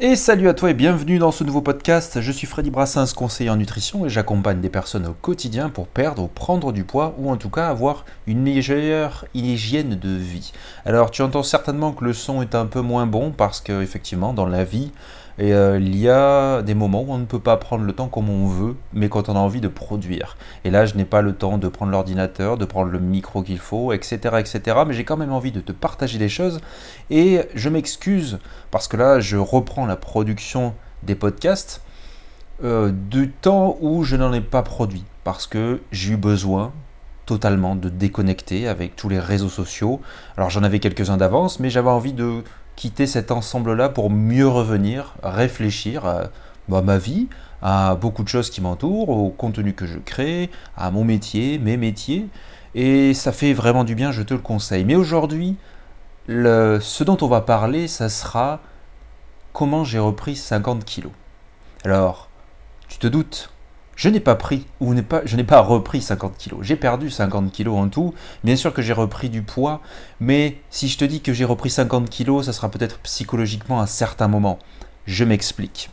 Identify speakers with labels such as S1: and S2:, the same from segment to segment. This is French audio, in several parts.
S1: Et salut à toi et bienvenue dans ce nouveau podcast. Je suis Freddy Brassens, conseiller en nutrition et j'accompagne des personnes au quotidien pour perdre ou prendre du poids ou en tout cas avoir une meilleure hygiène de vie. Alors tu entends certainement que le son est un peu moins bon parce qu'effectivement dans la vie, et euh, il y a des moments où on ne peut pas prendre le temps comme on veut, mais quand on a envie de produire. Et là, je n'ai pas le temps de prendre l'ordinateur, de prendre le micro qu'il faut, etc. etc. Mais j'ai quand même envie de te partager des choses. Et je m'excuse parce que là, je reprends la production des podcasts euh, du temps où je n'en ai pas produit. Parce que j'ai eu besoin totalement de déconnecter avec tous les réseaux sociaux. Alors j'en avais quelques-uns d'avance, mais j'avais envie de quitter cet ensemble-là pour mieux revenir, réfléchir à, bah, ma vie, à beaucoup de choses qui m'entourent, au contenu que je crée, à mon métier, mes métiers. Et ça fait vraiment du bien, je te le conseille. Mais aujourd'hui, ce dont on va parler, ça sera comment j'ai repris 50 kilos. Alors, tu te doutes, je n'ai pas pris ou pas, je n'ai pas repris 50 kilos. J'ai perdu 50 kilos en tout. Bien sûr que j'ai repris du poids, mais si je te dis que j'ai repris 50 kilos, ça sera peut-être psychologiquement un certain moment. Je m'explique.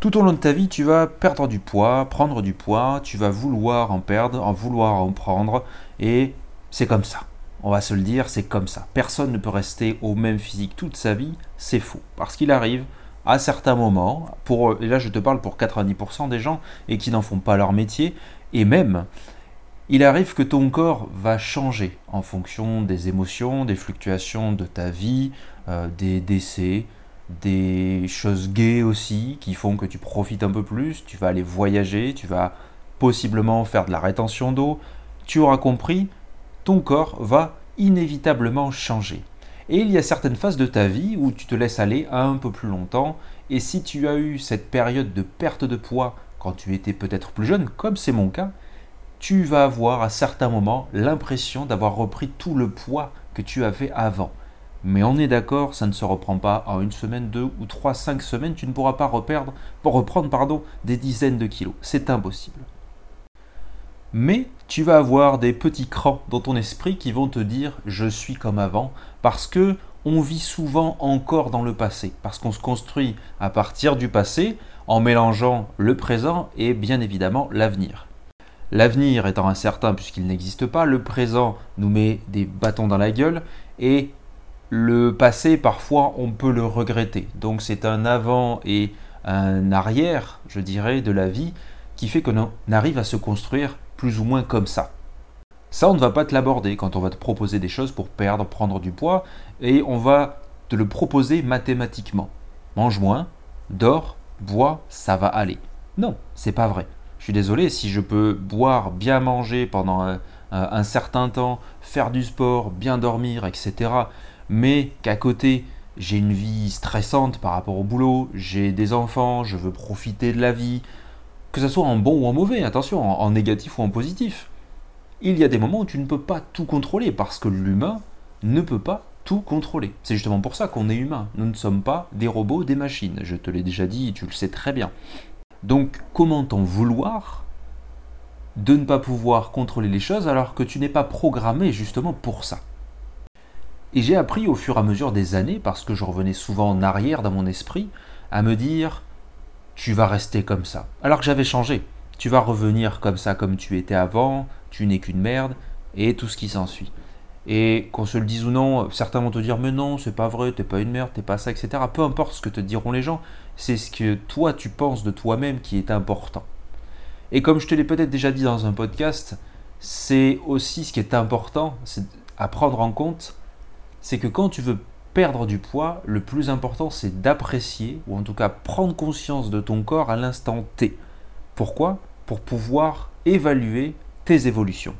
S1: Tout au long de ta vie, tu vas perdre du poids, prendre du poids, tu vas vouloir en perdre, en vouloir en prendre, et c'est comme ça. On va se le dire, c'est comme ça. Personne ne peut rester au même physique toute sa vie, c'est faux. Parce qu'il arrive à certains moments, pour, et là je te parle pour 90% des gens et qui n'en font pas leur métier, et même, il arrive que ton corps va changer en fonction des émotions, des fluctuations de ta vie, euh, des décès, des choses gaies aussi qui font que tu profites un peu plus, tu vas aller voyager, tu vas possiblement faire de la rétention d'eau, tu auras compris, ton corps va inévitablement changer. Et il y a certaines phases de ta vie où tu te laisses aller un peu plus longtemps. Et si tu as eu cette période de perte de poids quand tu étais peut-être plus jeune, comme c'est mon cas, tu vas avoir à certains moments l'impression d'avoir repris tout le poids que tu avais avant. Mais on est d'accord, ça ne se reprend pas en une semaine, deux ou trois, cinq semaines, tu ne pourras pas reperdre, reprendre pardon, des dizaines de kilos. C'est impossible. Mais tu vas avoir des petits crans dans ton esprit qui vont te dire je suis comme avant parce que on vit souvent encore dans le passé parce qu'on se construit à partir du passé en mélangeant le présent et bien évidemment l'avenir. L'avenir étant incertain puisqu'il n'existe pas, le présent nous met des bâtons dans la gueule et le passé parfois on peut le regretter. Donc c'est un avant et un arrière, je dirais, de la vie qui fait qu'on arrive à se construire plus ou moins comme ça. Ça, on ne va pas te l'aborder quand on va te proposer des choses pour perdre, prendre du poids, et on va te le proposer mathématiquement. Mange moins, dors, bois, ça va aller. Non, c'est pas vrai. Je suis désolé, si je peux boire, bien manger pendant un, un certain temps, faire du sport, bien dormir, etc., mais qu'à côté, j'ai une vie stressante par rapport au boulot, j'ai des enfants, je veux profiter de la vie, que ce soit en bon ou en mauvais, attention, en, négatif ou en positif. Il y a des moments où tu ne peux pas tout contrôler parce que l'humain ne peut pas tout contrôler. C'est justement pour ça qu'on est humain. Nous ne sommes pas des robots, des machines. Je te l'ai déjà dit tu le sais très bien. Donc comment t'en vouloir de ne pas pouvoir contrôler les choses alors que tu n'es pas programmé justement pour ça? Et j'ai appris au fur et à mesure des années, parce que je revenais souvent en arrière dans mon esprit, à me dire tu vas rester comme ça. Alors que j'avais changé. Tu vas revenir comme ça, comme tu étais avant, tu n'es qu'une merde, et tout ce qui s'ensuit. Et qu'on se le dise ou non, certains vont te dire mais non, c'est pas vrai, t'es pas une merde, t'es pas ça, etc. Peu importe ce que te diront les gens, c'est ce que toi tu penses de toi-même qui est important. Et comme je te l'ai peut-être déjà dit dans un podcast, c'est aussi ce qui est important à prendre en compte, c'est que quand tu veux perdre du poids, le plus important c'est d'apprécier, ou en tout cas prendre conscience de ton corps à l'instant T. Pourquoi? Pour pouvoir évaluer tes évolutions.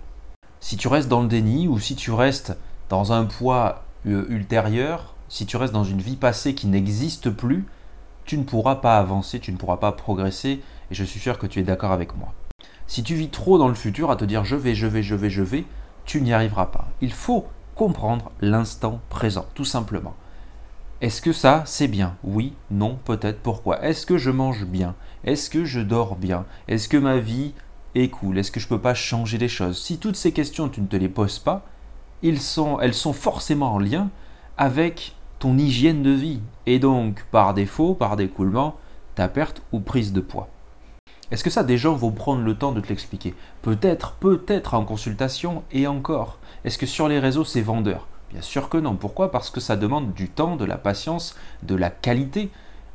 S1: Si tu restes dans le déni ou si tu restes dans un poids euh, ultérieur, si tu restes dans une vie passée qui n'existe plus, tu ne pourras pas avancer, tu ne pourras pas progresser, et je suis sûr que tu es d'accord avec moi. Si tu vis trop dans le futur à te dire je vais, je vais, je vais, je vais, tu n'y arriveras pas. Il faut comprendre l'instant présent, tout simplement. Est-ce que ça, c'est bien? Oui, non, peut-être, pourquoi? Est-ce que je mange bien? Est-ce que je dors bien? Est-ce que ma vie est cool? Est-ce que je ne peux pas changer les choses? Si toutes ces questions, tu ne te les poses pas, elles sont forcément en lien avec ton hygiène de vie. Et donc par défaut, par découlement, ta perte ou prise de poids. Est-ce que ça, des gens vont prendre le temps de te l'expliquer? Peut-être, peut-être en consultation et encore. Est-ce que sur les réseaux, c'est vendeur? Bien sûr que non. Pourquoi? Parce que ça demande du temps, de la patience, de la qualité.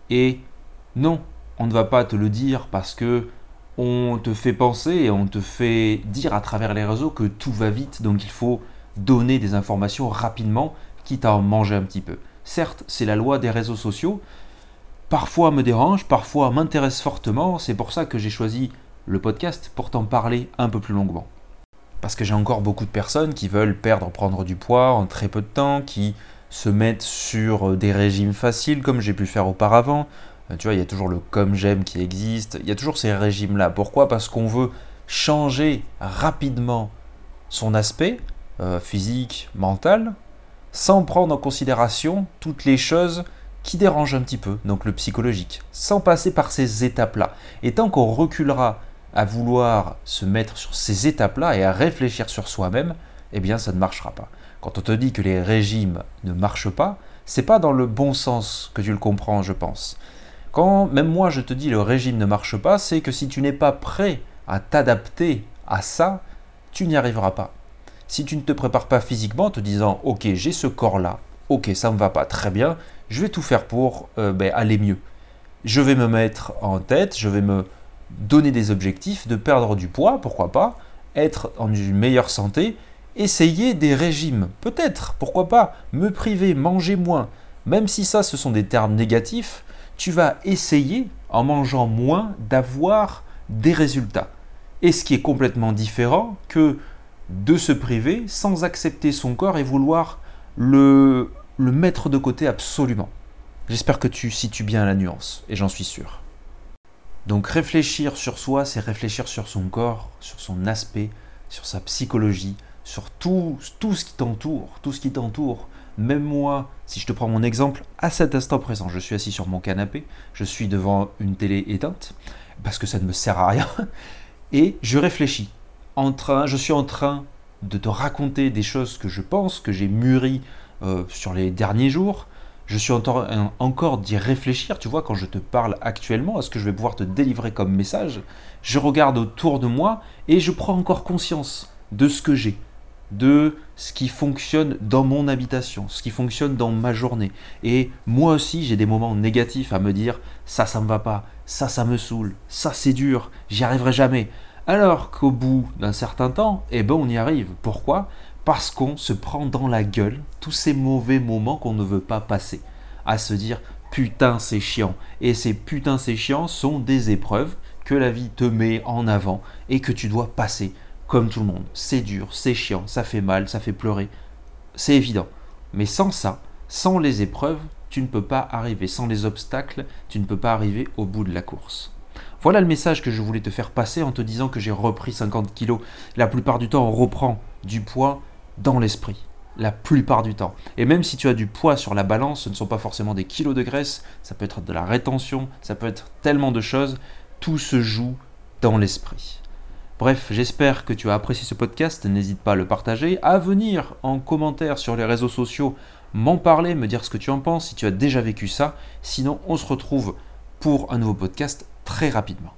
S1: Et non, on ne va pas te le dire parce que on te fait penser et on te fait dire à travers les réseaux que tout va vite, donc il faut donner des informations rapidement, quitte à en manger un petit peu. Certes, c'est la loi des réseaux sociaux, parfois me dérange, parfois m'intéresse fortement, c'est pour ça que j'ai choisi le podcast pour t'en parler un peu plus longuement. Parce que j'ai encore beaucoup de personnes qui veulent perdre, prendre du poids en très peu de temps, qui se mettent sur des régimes faciles comme j'ai pu faire auparavant, euh, tu vois, il y a toujours le comme j'aime qui existe. Il y a toujours ces régimes-là. Pourquoi? Parce qu'on veut changer rapidement son aspect euh, physique, mental, sans prendre en considération toutes les choses qui dérangent un petit peu, donc le psychologique, sans passer par ces étapes-là. Et tant qu'on reculera à vouloir se mettre sur ces étapes-là et à réfléchir sur soi-même, eh bien ça ne marchera pas. Quand on te dit que les régimes ne marchent pas, c'est pas dans le bon sens que tu le comprends, je pense. Quand même moi je te dis le régime ne marche pas, c'est que si tu n'es pas prêt à t'adapter à ça, tu n'y arriveras pas. Si tu ne te prépares pas physiquement en te disant ok j'ai ce corps là, ok ça me va pas très bien, je vais tout faire pour euh, ben, aller mieux. Je vais me mettre en tête, je vais me donner des objectifs de perdre du poids, pourquoi pas, être en une meilleure santé, essayer des régimes, peut-être, pourquoi pas, me priver, manger moins, même si ça ce sont des termes négatifs, tu vas essayer, en mangeant moins, d'avoir des résultats. Et ce qui est complètement différent que de se priver sans accepter son corps et vouloir le, mettre de côté absolument. J'espère que tu situes bien la nuance, et j'en suis sûr. Donc réfléchir sur soi, c'est réfléchir sur son corps, sur son aspect, sur sa psychologie, sur tout, tout ce qui t'entoure, tout ce qui t'entoure, même moi, si je te prends mon exemple, à cet instant présent, je suis assis sur mon canapé, je suis devant une télé éteinte, parce que ça ne me sert à rien, et je réfléchis. En train, je suis en train de te raconter des choses que je pense, que j'ai mûries euh, sur les derniers jours. Je suis encore d'y réfléchir, tu vois, quand je te parle actuellement, à ce que je vais pouvoir te délivrer comme message? Je regarde autour de moi et je prends encore conscience de ce que j'ai, de ce qui fonctionne dans mon habitation, ce qui fonctionne dans ma journée. Et moi aussi, j'ai des moments négatifs à me dire ça, ça me va pas, ça, ça me saoule, ça, c'est dur, j'y arriverai jamais. Alors qu'au bout d'un certain temps, eh ben, on y arrive. Pourquoi? Parce qu'on se prend dans la gueule tous ces mauvais moments qu'on ne veut pas passer. À se dire putain, c'est chiant. Et ces putains, c'est chiant sont des épreuves que la vie te met en avant et que tu dois passer comme tout le monde. C'est dur, c'est chiant, ça fait mal, ça fait pleurer. C'est évident. Mais sans ça, sans les épreuves, tu ne peux pas arriver. Sans les obstacles, tu ne peux pas arriver au bout de la course. Voilà le message que je voulais te faire passer en te disant que j'ai repris 50 kilos. La plupart du temps, on reprend du poids dans l'esprit. La plupart du temps. Et même si tu as du poids sur la balance, ce ne sont pas forcément des kilos de graisse, ça peut être de la rétention, ça peut être tellement de choses. Tout se joue dans l'esprit. Bref, j'espère que tu as apprécié ce podcast. N'hésite pas à le partager, à venir en commentaire sur les réseaux sociaux, m'en parler, me dire ce que tu en penses, si tu as déjà vécu ça. Sinon, on se retrouve pour un nouveau podcast très rapidement.